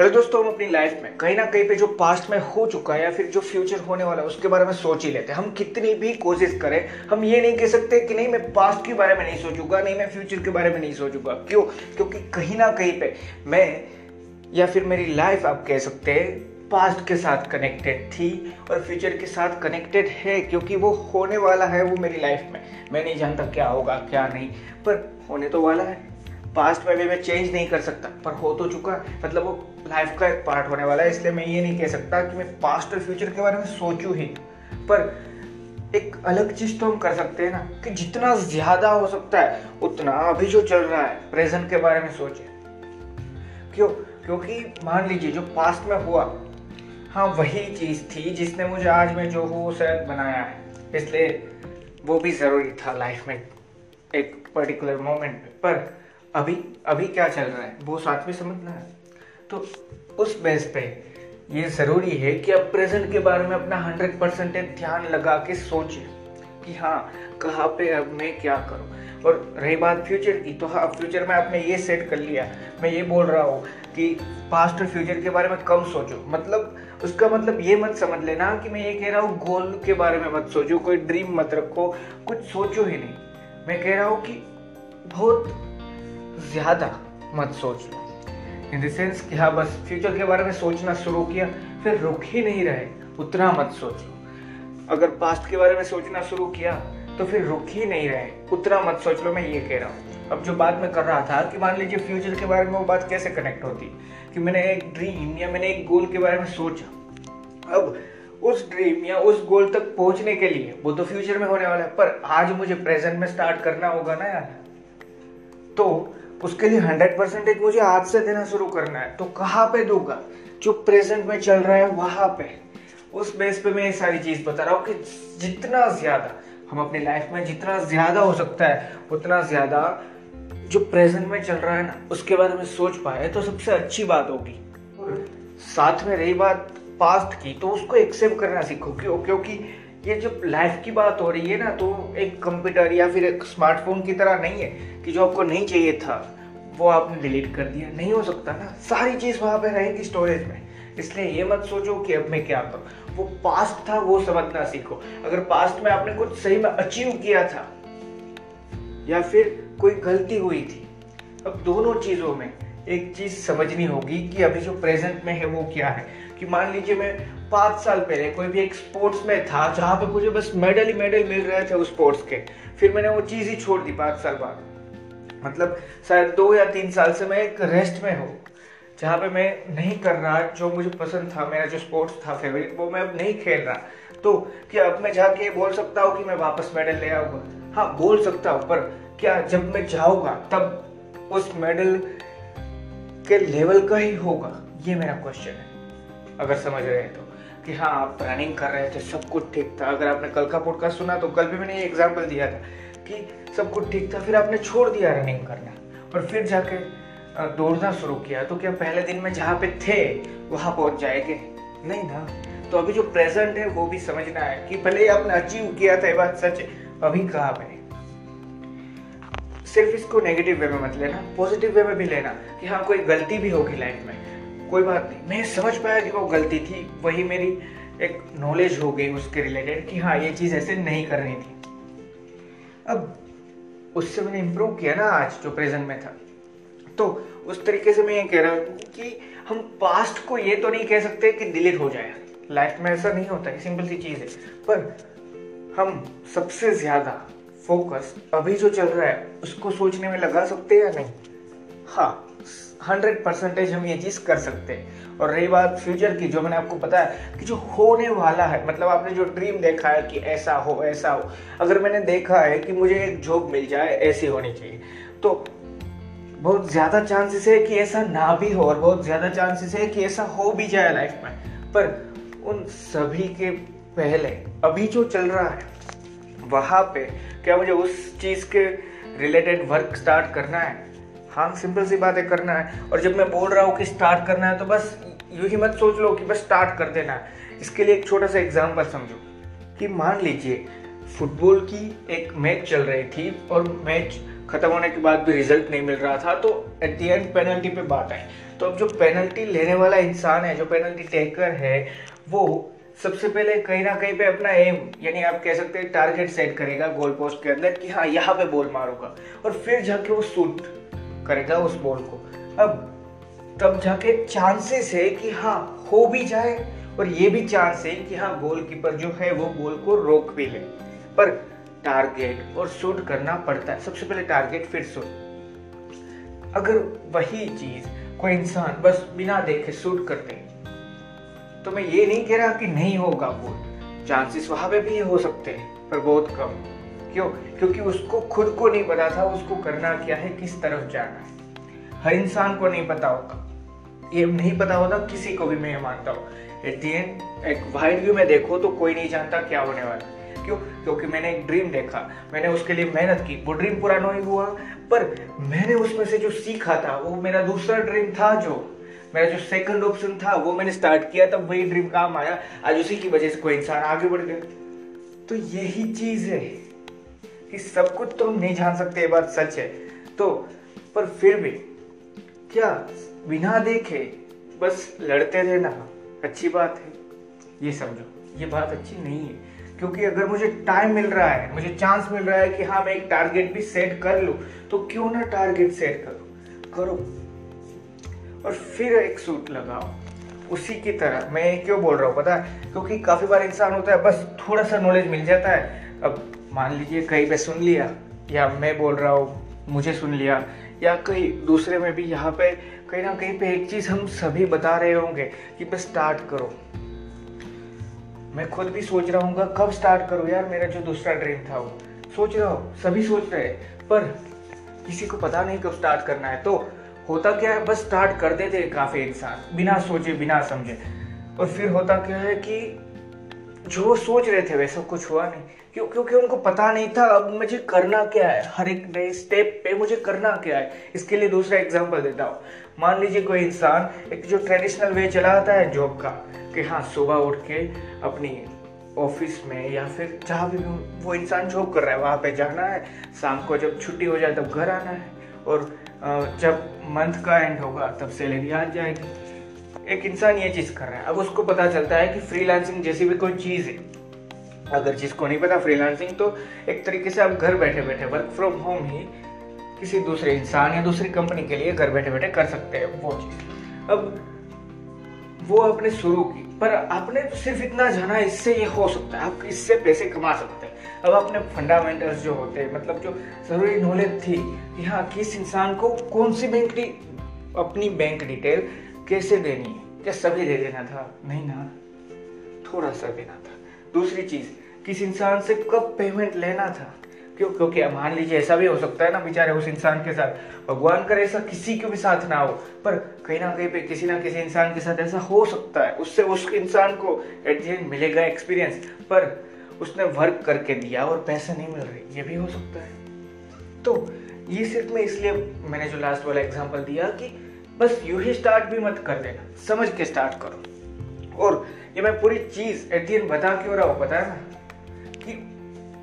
Hello दोस्तों, हम अपनी लाइफ में कहीं ना कहीं पे जो पास्ट में हो चुका है या फिर जो फ्यूचर होने वाला है, उसके बारे में सोच ही लेते हैं। हम कितनी भी कोशिश करें, हम ये नहीं कह सकते कि नहीं, मैं पास्ट के बारे में नहीं सोचूँगा, नहीं, मैं फ्यूचर के बारे में नहीं सोचूँगा। क्यों? क्योंकि कहीं ना कहीं पे मैं या फिर मेरी लाइफ आप कह सकते हैं पास्ट के साथ कनेक्टेड थी और फ्यूचर के साथ कनेक्टेड है, क्योंकि वो होने वाला है वो मेरी लाइफ में। मैं नहीं जानता क्या होगा, क्या नहीं, पर होने तो वाला है। पास्ट में भी मैं चेंज नहीं कर सकता। पर हो तो चुका मतलब वो लाइफ का एक पार्ट होने वाला है, इसलिए मैं ये नहीं कह सकता कि मैं पास्ट और फ्यूचर के बारे में सोचूं ही। पर एक अलग चीज़ तो हम कर सकते हैं ना, कि जितना ज़्यादा हो सकता है, उतना अभी जो चल रहा है प्रेजेंट के बारे में सोचे। क्यों? क्योंकि मान लीजिए, जो पास्ट में हुआ हाँ वही चीज़ थी जिसने मुझे आज में जो हूँ शायद बनाया है। इसलिए वो भी ज़रूरी था लाइफ में एक पर्टिकुलर मोमेंट पर अभी अभी क्या चल रहा है? वो साथ में समझना है। तो उस बेस पे ये ज़रूरी है कि आप प्रेजेंट के बारे में अपना हंड्रेड परसेंट ध्यान लगा के सोचें कि हाँ कहाँ पे अब मैं क्या करूँ? और रही बात फ्यूचर की तो हाँ फ्यूचर में आपने ये सेट कर लिया। मैं ये बोल रहा हूँ कि पास्ट और फ्यूचर के बारे में कम सोचो। मतलब उसका मतलब ये मत समझ लेना कि मैं ये कह रहा हूँ गोल के बारे में मत सोचो, कोई ड्रीम मत रखो, कुछ सोचो ही नहीं। मैं कह रहा हूँ कि बहुत ज़्यादा मत सोच लो इन देंस कि हाँ बस फ्यूचर के बारे में सोचना शुरू किया, फिर रुक ही नहीं रहे, उतना मत सोचो अगर पास्ट के बारे में सोचना शुरू किया तो फिर रुक ही नहीं रहे, उतना मत सोच लो, मैं ये कह रहा हूँ। अब जो बात मैं कर रहा था कि मान लीजिए फ्यूचर के बारे में वो बात कैसे कनेक्ट होती, कि मैंने एक ड्रीम या मैंने एक गोल के बारे में सोचा। अब उस ड्रीम या उस गोल तक पहुँचने के लिए, वो तो फ्यूचर में होने वाला है, पर आज मुझे प्रेजेंट में स्टार्ट करना होगा ना यार। तो उसके लिए हंड्रेड परसेंटेज मुझे आज से देना शुरू करना है। तो कहाँ पे दूँगा? जो प्रेजेंट में चल रहा है वहाँ पे। उस बेस पे मैं ये सारी चीज़ बता रहा हूँ कि जितना ज़्यादा हम अपनी लाइफ में जितना ज़्यादा हो सकता है, उतना ज़्यादा जो प्रेजेंट में चल रहा है ना, उसके बारे में सोच पाए तो सबसे अच्छी बात होगी। साथ में रही बात पास्ट की तो उसको एक्सेप्ट करना सीखो क्यों क्योंकि ये जो लाइफ की बात हो रही है ना तो एक कंप्यूटर या फिर एक स्मार्टफ़ोन की तरह नहीं है कि जो आपको नहीं चाहिए था, वो आपने डिलीट कर दिया। नहीं हो सकता ना। सारी चीज़ वहाँ पे रहेगी स्टोरेज में। इसलिए ये मत सोचो कि अब मैं क्या करूँ। वो पास्ट था, वो समझना सीखो। अगर पास्ट में आपने कुछ सही में अचीव किया था, या फिर कोई गलती हुई थी, अब दोनों चीज़ों में एक चीज़ समझनी होगी कि अभी जो प्रेजेंट में है वो क्या है। कि मान लीजिए मैं पाँच साल पहले कोई भी एक स्पोर्ट्स में था, जहाँ पे मुझे बस मेडल ही मेडल मिल रहे थे उस स्पोर्ट्स के। फिर मैंने वो चीज़ ही छोड़ दी पाँच साल बाद। मतलब शायद दो या तीन साल से मैं एक रेस्ट में हूँ, जहाँ पे मैं नहीं कर रहा जो मुझे पसंद था, मेरा जो स्पोर्ट्स था फेवरेट वो मैं अब नहीं खेल रहा। तो क्या अब मैं जाके बोल सकता हूँ कि मैं वापस मेडल ले आऊँगा? हाँ बोल सकता हूँ, पर क्या जब मैं जाऊँगा, तब उस मेडल के लेवल का ही होगा, ये मेरा क्वेश्चन है। अगर समझ रहे हैं तो कि हाँ आप रनिंग कर रहे थे, सब कुछ ठीक था। अगर आपने कल का पॉडकास्ट सुना तो कल भी मैंने ये एग्ज़ाम्पल दिया था, कि सब कुछ ठीक था, फिर आपने छोड़ दिया रनिंग करना। और फिर जाके दौड़ना शुरू किया। तो क्या पहले दिन में जहाँ पे थे, वहाँ पहुँच जाएँगे? नहीं ना। तो अभी जो प्रेजेंट है, वो भी समझना है, कि पहले आपने अचीव किया था, ये बात सच अभी कहाँ पे? सिर्फ़ इसको नेगेटिव वे में मत लेना पॉजिटिव वे में भी लेना कि हाँ कोई गलती भी होगी लाइफ में। कोई बात नहीं। मैं समझ पाया कि वो गलती थी, वही मेरी एक नॉलेज हो गई उसके रिलेटेड कि हाँ ये चीज़ ऐसे नहीं करनी थी। अब उससे मैंने इम्प्रूव किया ना आज जो प्रेजेंट में था। तो उस तरीके से मैं ये कह रहा हूँ कि हम पास्ट को ये तो नहीं कह सकते कि डिलीट हो जाए। लाइफ में ऐसा नहीं होता है सिंपल सी चीज़ है। पर हम सबसे ज़्यादा फोकस अभी जो चल रहा है, उसको सोचने में लगा सकते हैं या नहीं? हाँ हंड्रेड परसेंटेज हम ये चीज़ कर सकते हैं। और रही बात फ्यूचर की, जो मैंने आपको बताया कि जो होने वाला है मतलब आपने जो ड्रीम देखा है कि ऐसा हो ऐसा हो, अगर मैंने देखा है कि मुझे एक जॉब मिल जाए, ऐसी होनी चाहिए तो बहुत ज़्यादा चांसेस है कि ऐसा ना भी हो और बहुत ज़्यादा चांसेस है कि ऐसा हो भी जाए लाइफ में। पर उन सभी के पहले, अभी जो चल रहा है वहाँ पे क्या मुझे उस चीज़ के रिलेटेड वर्क स्टार्ट करना है? हाँ सिंपल सी बात है करना है। और जब मैं बोल रहा हूँ कि स्टार्ट करना है तो बस यू ही मत सोच लो कि बस स्टार्ट कर देना है। इसके लिए एक छोटा सा एग्ज़ाम्पल समझो कि मान लीजिए फुटबॉल की एक मैच चल रही थी और मैच खत्म होने के बाद भी रिज़ल्ट नहीं मिल रहा था तो एट दी एंड पेनल्टी पे बात आई। तो अब जो पेनल्टी लेने वाला इंसान है, जो पेनल्टी टेकर है, वो सबसे पहले कहीं ना कहीं पे अपना एम यानी आप कह सकते हैं टारगेट सेट करेगा गोल पोस्ट के अंदर कि हाँ यहाँ पे बॉल मारूँगा। और फिर जाके वो शूट करेगा उस बॉल को। अब, तब जाके चांसेस है कि हाँ हो भी जाए और ये भी चांस है कि हाँ गोलकीपर जो है वो बॉल को रोक भी ले। पर टारगेट और शूट करना पड़ता है। सबसे पहले टारगेट फिर शूट अगर वही चीज़ कोई इंसान बस बिना देखे शूट करते तो मैं ये नहीं कह रहा कि नहीं होगा गोल चांसेस वहाँ पे भी हो सकते हैं, पर बहुत कम. क्यों? क्योंकि उसको खुद को नहीं पता था उसको करना क्या है, किस तरफ़ जाना है. हर इंसान को नहीं पता होता ये नहीं पता होता किसी को भी मैं मानता हूँ. एट दी एंड एक वाइड व्यू में देखो तो कोई नहीं जानता क्या होने वाला क्यों? क्योंकि मैंने एक ड्रीम देखा. मैंने उसके लिए मेहनत की. वो ड्रीम पूरा नहीं हुआ, पर मैंने उसमें से जो सीखा था, वो मेरा दूसरा ड्रीम था जो मेरा जो सेकंड ऑप्शन था, वो मैंने स्टार्ट किया, तब वही ड्रीम काम आया। आज उसी की वजह से कोई इंसान आगे बढ़ गया। तो यही चीज़ है कि सब कुछ तो हम नहीं जान सकते, ये बात सच है। तो पर फिर भी, क्या बिना देखे बस लड़ते रहना अच्छी बात है? ये समझो, ये बात अच्छी नहीं है। क्योंकि अगर मुझे टाइम मिल रहा है, मुझे चांस मिल रहा है कि हाँ मैं एक टारगेट भी सेट कर लू तो क्यों ना टारगेट सेट करो? करो। और फिर एक सूट लगाओ। उसी की तरह। मैं क्यों बोल रहा हूँ पता है? क्योंकि काफ़ी बार इंसान होता है, बस थोड़ा सा नॉलेज मिल जाता है। अब मान लीजिए कहीं पे सुन लिया, या मैं बोल रहा हूँ, मुझे सुन लिया, या कहीं दूसरे में भी यहाँ पे कहीं ना कहीं पे एक चीज़ हम सभी बता रहे होंगे कि बस स्टार्ट करो। मैं खुद भी सोच रहा हूँ कब स्टार्ट करूँ? यार, मेरा जो दूसरा ड्रीम था वो। सोच रहा हूँ, सभी सोच रहे पर किसी को पता नहीं कब स्टार्ट करना है। तो होता क्या है, बस स्टार्ट कर देते काफ़ी इंसान बिना सोचे, बिना समझे। और फिर होता क्या है कि जो सोच रहे थे वैसा कुछ हुआ नहीं। क्यों, क्योंकि उनको पता नहीं था, अब मुझे करना क्या है? हर एक नए स्टेप पे मुझे करना क्या है? इसके लिए दूसरा एग्जांपल देता हूँ। मान लीजिए कोई इंसान एक जो ट्रेडिशनल वे चलाता है जॉब का, कि हाँ सुबह उठ के अपनी ऑफ़िस में या फिर जहाँ भी वो इंसान जॉब कर रहा है, वहाँ पे जाना है। शाम को जब छुट्टी हो जाए तब घर आना है। और जब मंथ का एंड होगा, तब सैलरी आ जाएगी। एक इंसान ये चीज़ कर रहा है। अब उसको पता चलता है कि फ्रीलांसिंग जैसी भी कोई चीज़ है, अगर जिसको नहीं पता फ्रीलांसिंग तो एक तरीके से आप घर बैठे बैठे वर्क फ्रॉम होम ही किसी दूसरे इंसान या दूसरी कंपनी के लिए घर बैठे बैठे कर सकते हैं वो चीज़। अब वो आपने शुरू की, पर आपने सिर्फ़ इतना जाना, इससे ये हो सकता है, आप इससे पैसे कमा सकते हैं। अब आपने फंडामेंटल्स जो होते हैं मतलब जो ज़रूरी नॉलेज थी कि हाँ किस इंसान को कौन सी बैंक अपनी बैंक डिटेल कैसे देनी है? क्या सभी दे देना था? नहीं ना, थोड़ा सा देना था। दूसरी चीज़, किस इंसान से कब पेमेंट लेना था? क्यों, क्योंकि मान लीजिए ऐसा भी हो सकता है ना, बेचारे उस इंसान के साथ। भगवान करे ऐसा किसी के भी साथ ना हो, पर कहीं ना कहीं पे किसी ना किसी इंसान के साथ ऐसा हो सकता है। उससे उस इंसान को एट दी एंड मिलेगा एक्सपीरियंस पर उसने वर्क करके दिया और पैसे नहीं मिल रहे। ये भी हो सकता है। तो ये सिर्फ़ मैं इसलिए मैंने जो लास्ट वाला एग्ज़ाम्पल दिया कि बस यू ही स्टार्ट भी मत कर देना। समझ के स्टार्ट करो। और ये मैं पूरी चीज़ एट दी एंड बता क्यों रहा हूँ है ना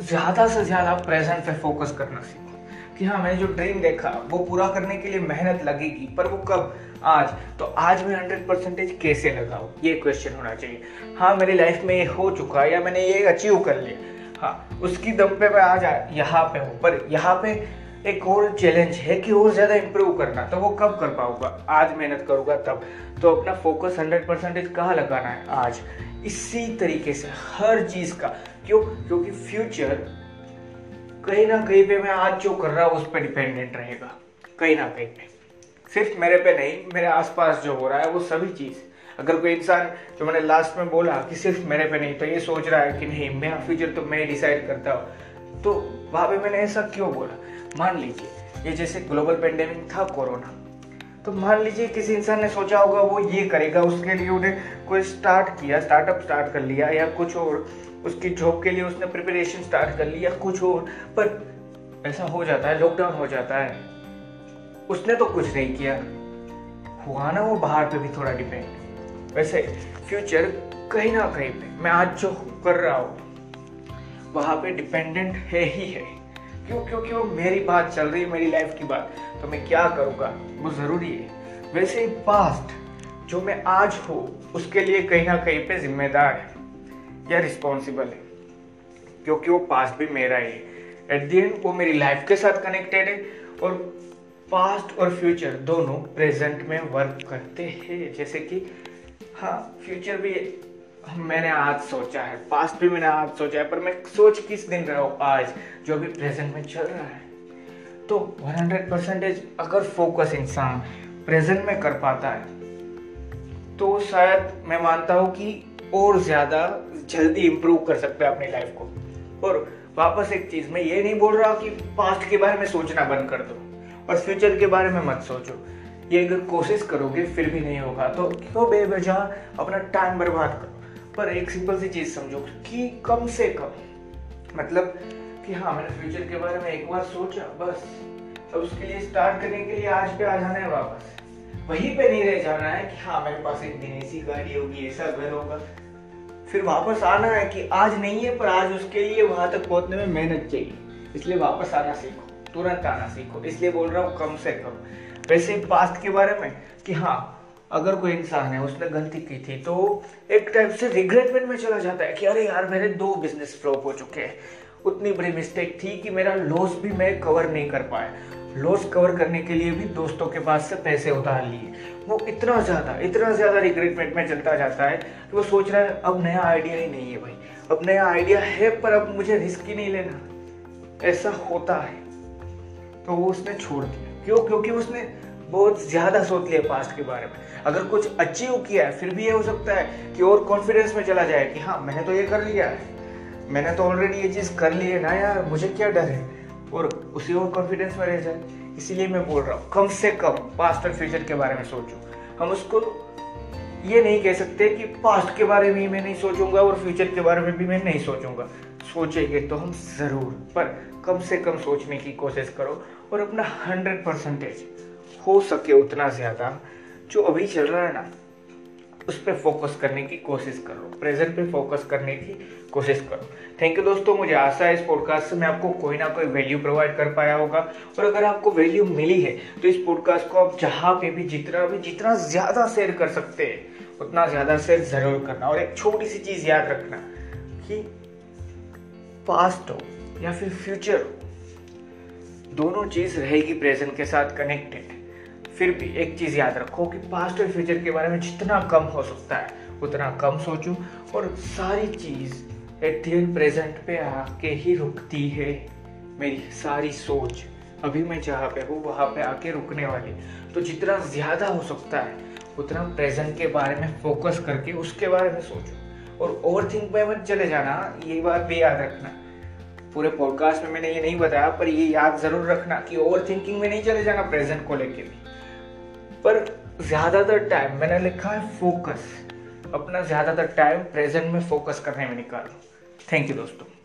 ज़्यादा से ज़्यादा प्रेजेंट पे फोकस करना सीखो। कि हाँ मैंने जो ड्रीम देखा, वो पूरा करने के लिए मेहनत लगेगी, पर वो कब? आज। तो आज मैं हंड्रेड परसेंटेज कैसे लगाऊ? ये क्वेश्चन होना चाहिए। हाँ मेरी लाइफ में ये हो चुका है या मैंने ये अचीव कर लिया। हाँ उसकी दम पे मैं आज यहाँ पे हूँ। पर यहाँ पे एक और चैलेंज है कि और ज़्यादा इंप्रूव करना। तो वो कब कर पाऊँगा? आज मेहनत करूँगा तब। तो अपना फोकस हंड्रेड परसेंटेज कहाँ लगाना है आज? इसी तरीके से हर चीज़ का। क्यों? क्योंकि फ्यूचर कहीं ना कहीं पे मैं आज जो कर रहा हूँ उस पर डिपेंडेंट रहेगा। कहीं ना कहीं पे। सिर्फ़ मेरे पे नहीं, मेरे आसपास जो हो रहा है, वो सभी चीज़। अगर कोई इंसान जो मैंने लास्ट में बोला कि सिर्फ़ मेरे पे नहीं तो ये सोच रहा है कि नहीं मेरा फ्यूचर तो मैं डिसाइड करता हूँ। तो वहाँ पे मैंने ऐसा क्यों बोला? मान लीजिए, ये जैसे ग्लोबल पेंडेमिक था कोरोना तो मान लीजिए किसी इंसान ने सोचा होगा वो ये करेगा, उसके लिए उन्हें कोई स्टार्ट किया स्टार्टअप स्टार्ट कर लिया, या कुछ और, उसकी जॉब के लिए उसने प्रिपरेशन स्टार्ट कर लिया, कुछ और। पर ऐसा हो जाता है लॉकडाउन हो जाता है। उसने तो कुछ नहीं किया। हुआ ना वो बाहर पे भी थोड़ा डिपेंड वैसे फ्यूचर कहीं ना कहीं पे, मैं आज जो कर रहा हूँ, वहाँ पे डिपेंडेंट है ही है। क्यों? क्योंकि वो मेरी बात चल रही है, मेरी लाइफ की बात। तो मैं क्या करूँगा? वो ज़रूरी है। वैसे ही पास्ट जो मैं आज हूँ, उसके लिए कहीं ना कहीं पे जिम्मेदार है। या रिस्पॉन्सिबल है। क्योंकि वो पास्ट भी मेरा ही है। एट दी एंड वो मेरी लाइफ के साथ कनेक्टेड है और पास्ट और फ्यूचर दोनों प्रेजेंट में वर्क करते हैं। जैसे कि हाँ फ्यूचर भी मैंने आज सोचा है, पास्ट भी मैंने आज सोचा है, पर मैं सोच किस दिन रहा हूँ आज, जो अभी प्रेजेंट में चल रहा है। तो 100 परसेंटेज अगर फोकस इंसान प्रेजेंट में कर पाता है तो शायद मैं मानता हूँ कि और ज़्यादा जल्दी इंप्रूव कर सकते हैं अपनी लाइफ को। और वापस एक चीज़, मैं ये नहीं बोल रहा कि पास्ट के बारे में सोचना बंद कर दो। और फ्यूचर के बारे में मत सोचो। ये अगर कोशिश करोगे, फिर भी नहीं होगा। तो क्यों बेवजह अपना टाइम बर्बाद करो? पर एक सिंपल सी चीज़ समझो कि कम से कम मतलब कि हाँ मैंने फ्यूचर के बारे में एक बार सोचा, बस। अब उसके लिए स्टार्ट करने के लिए आज पे आ जाना है वापस। वहीं पे नहीं रह जाना है कि हाँ मेरे पास एक दिन ऐसी गाड़ी होगी, ऐसा घर होगा। फिर वापस आना है कि आज नहीं है, पर आज उसके लिए वहाँ तक पहुँचने में मेहनत चाहिए। इसलिए वापस आना सीखो। तुरंत आना सीखो। इसलिए बोल रहा हूँ, कम से कम। वैसे पास्ट के बारे में कि हाँ अगर कोई इंसान है, उसने गलती की थी तो एक टाइप से रिग्रेटमेंट में चला जाता है कि अरे यार, मेरे दो बिज़नेस फ्लॉप हो चुके हैं। उतनी बड़ी मिस्टेक थी कि मेरा लॉस भी मैं कवर नहीं कर पाया। लॉस कवर करने के लिए भी दोस्तों के पास से पैसे उधार लिए। वो इतना ज़्यादा इतना ज़्यादा रिग्रेटमेंट में चलता जाता है कि वो सोच रहा है, अब नया आइडिया ही नहीं है भाई। अब नया आइडिया है, पर अब मुझे रिस्क ही नहीं लेना। ऐसा होता है। तो वो उसने छोड़ दिया। क्यों? क्योंकि उसने बहुत ज़्यादा सोच लिया पास्ट के बारे में। अगर कुछ अचीव किया है, फिर भी ये हो सकता है कि और कॉन्फिडेंस में चला जाए कि हाँ मैंने तो ये कर लिया है। मैंने तो ऑलरेडी ये चीज़ कर ली है ना यार, मुझे क्या डर है? और उसी और कॉन्फिडेंस में रह जाए। इसीलिए मैं बोल रहा हूँ, कम से कम पास्ट और फ्यूचर के बारे में सोचो। हम उसको ये नहीं कह सकते कि पास्ट के बारे में मैं नहीं सोचूँगा और फ्यूचर के बारे में भी मैं नहीं सोचूँगा। सोचेंगे तो हम ज़रूर, पर कम से कम सोचने की कोशिश करो। और अपना हंड्रेड परसेंटेज हो सके उतना ज़्यादा जो अभी चल रहा है ना, उस पर फोकस करने की कोशिश करो। प्रेजेंट पे फोकस करने की कोशिश करो। थैंक यू दोस्तों, मुझे आशा है इस पॉडकास्ट से मैं आपको कोई ना कोई वैल्यू प्रोवाइड कर पाया होगा। और अगर आपको वैल्यू मिली है तो इस पॉडकास्ट को आप जहाँ पे भी, जितना भी, जितना ज़्यादा शेयर कर सकते हैं, उतना ज़्यादा शेयर ज़रूर करना। और एक छोटी सी चीज़ याद रखना कि पास्ट हो या फिर फ्यूचर हो दोनों चीज़ रहेगी प्रेजेंट के साथ कनेक्टेड फिर भी एक चीज़ याद रखो कि पास्ट और फ्यूचर के बारे में जितना कम हो सकता है, उतना कम सोचो और सारी चीज़ एट प्रेजेंट पे आके ही रुकती है। मेरी सारी सोच अभी मैं जहाँ पे हूँ, वहाँ पे आके रुकने वाली। तो जितना ज़्यादा हो सकता है, उतना प्रेजेंट के बारे में फोकस करके उसके बारे में सोचो। और ओवर थिंक में मत चले जाना, ये बात भी याद रखना। पूरे पॉडकास्ट में मैंने ये नहीं बताया, पर ये याद ज़रूर रखना कि ओवर थिंकिंग में नहीं चले जाना प्रेजेंट को लेके भी। पर ज़्यादातर टाइम मैंने लिखा है फोकस अपना ज़्यादातर टाइम प्रेजेंट में फोकस करने में निकालो। थैंक यू दोस्तों।